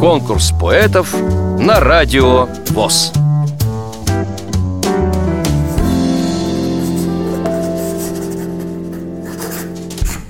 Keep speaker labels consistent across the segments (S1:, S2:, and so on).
S1: Конкурс поэтов на радио ВОЗ.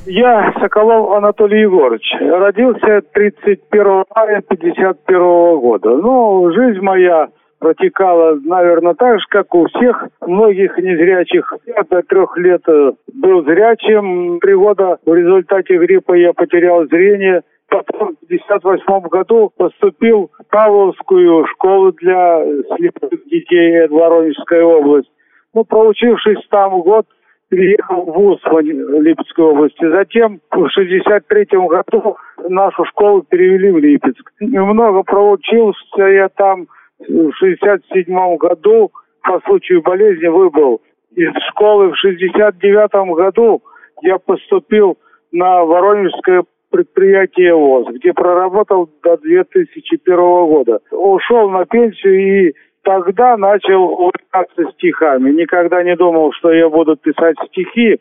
S2: Я Соколов Анатолий Егорович. Родился 31 мая 51 года. Ну, жизнь моя протекала, наверное, так же, как у всех многих незрячих. Я до трех лет э, был зрячим. Три года в результате гриппа я потерял зрение. Потом в 1958 году поступил в Павловскую школу для слепых детей Воронежской области. Ну, проучившись там год, переехал в ВУЗ в Липецкой области. Затем в 63 году нашу школу перевели в Липецк. Немного проучился я там в 67 году по случаю болезни выбыл из школы. В 69 году я поступил на Воронежское предприятие ВОЗ, где проработал до 2001 года. Ушел на пенсию и тогда начал увлекаться стихами. Никогда не думал, что я буду писать стихи,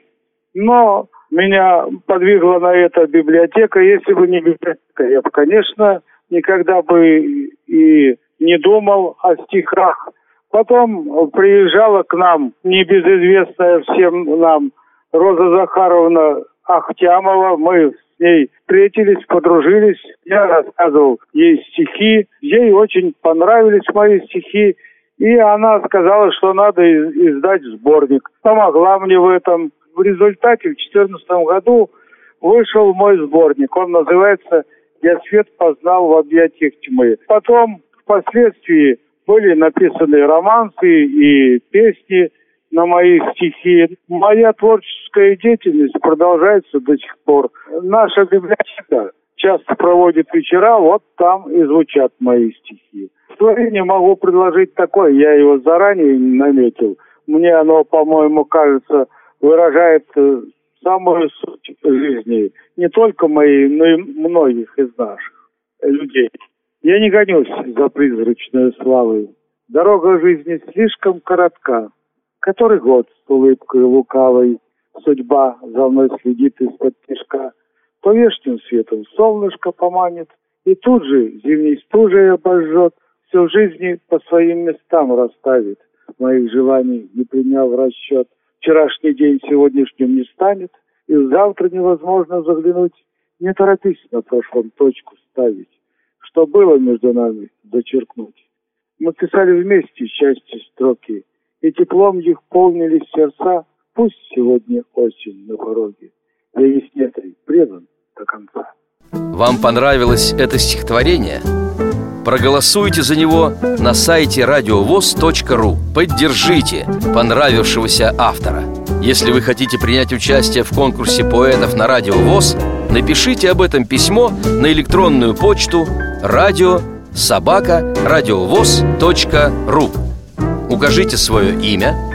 S2: но меня подвигла на это библиотека. Если бы не библиотека, я бы, конечно, никогда бы и не думал о стихах. Потом приезжала к нам небезызвестная всем нам Роза Захаровна Ахтямова. Мы с ней встретились, подружились. Я рассказывал ей стихи. Ей очень понравились мои стихи. И она сказала, что надо издать сборник. Помогла мне в этом. В результате в 2014 году вышел мой сборник. Он называется «Я свет познал в объятиях тьмы». Потом Впоследствии были написаны романсы и песни на мои стихи. Моя творческая деятельность продолжается до сих пор. Наша библиотека часто проводит вечера, вот там и звучат мои стихи. Творение могу предложить такое, я его заранее наметил. Мне оно, по-моему, кажется, выражает э, самую суть жизни, не только моей, но и многих из наших людей. Я не гонюсь за призрачной славой. Дорога жизни слишком коротка. Который год с улыбкой лукавой Судьба за мной следит из-под тишка. То вешним светом солнышко поманит, И тут же зимней стужей обожжет, Все в жизни по своим местам расставит, Моих желаний не приняв расчет. Вчерашний день сегодняшним не станет, И завтра невозможно заглянуть. Не торопись на прошлом точку ставить что было между нами, зачеркнуть. Мы писали вместе счастье строки, и теплом их полнились сердца, пусть сегодня осень на пороге. Я Еснятой предан до конца.
S1: Вам понравилось это стихотворение? Проголосуйте за него на сайте радиовоз.ру Поддержите понравившегося автора Если вы хотите принять участие в конкурсе поэтов на Радио ВОЗ Напишите об этом письмо на электронную почту радио собака радиовоз.ру Укажите свое имя,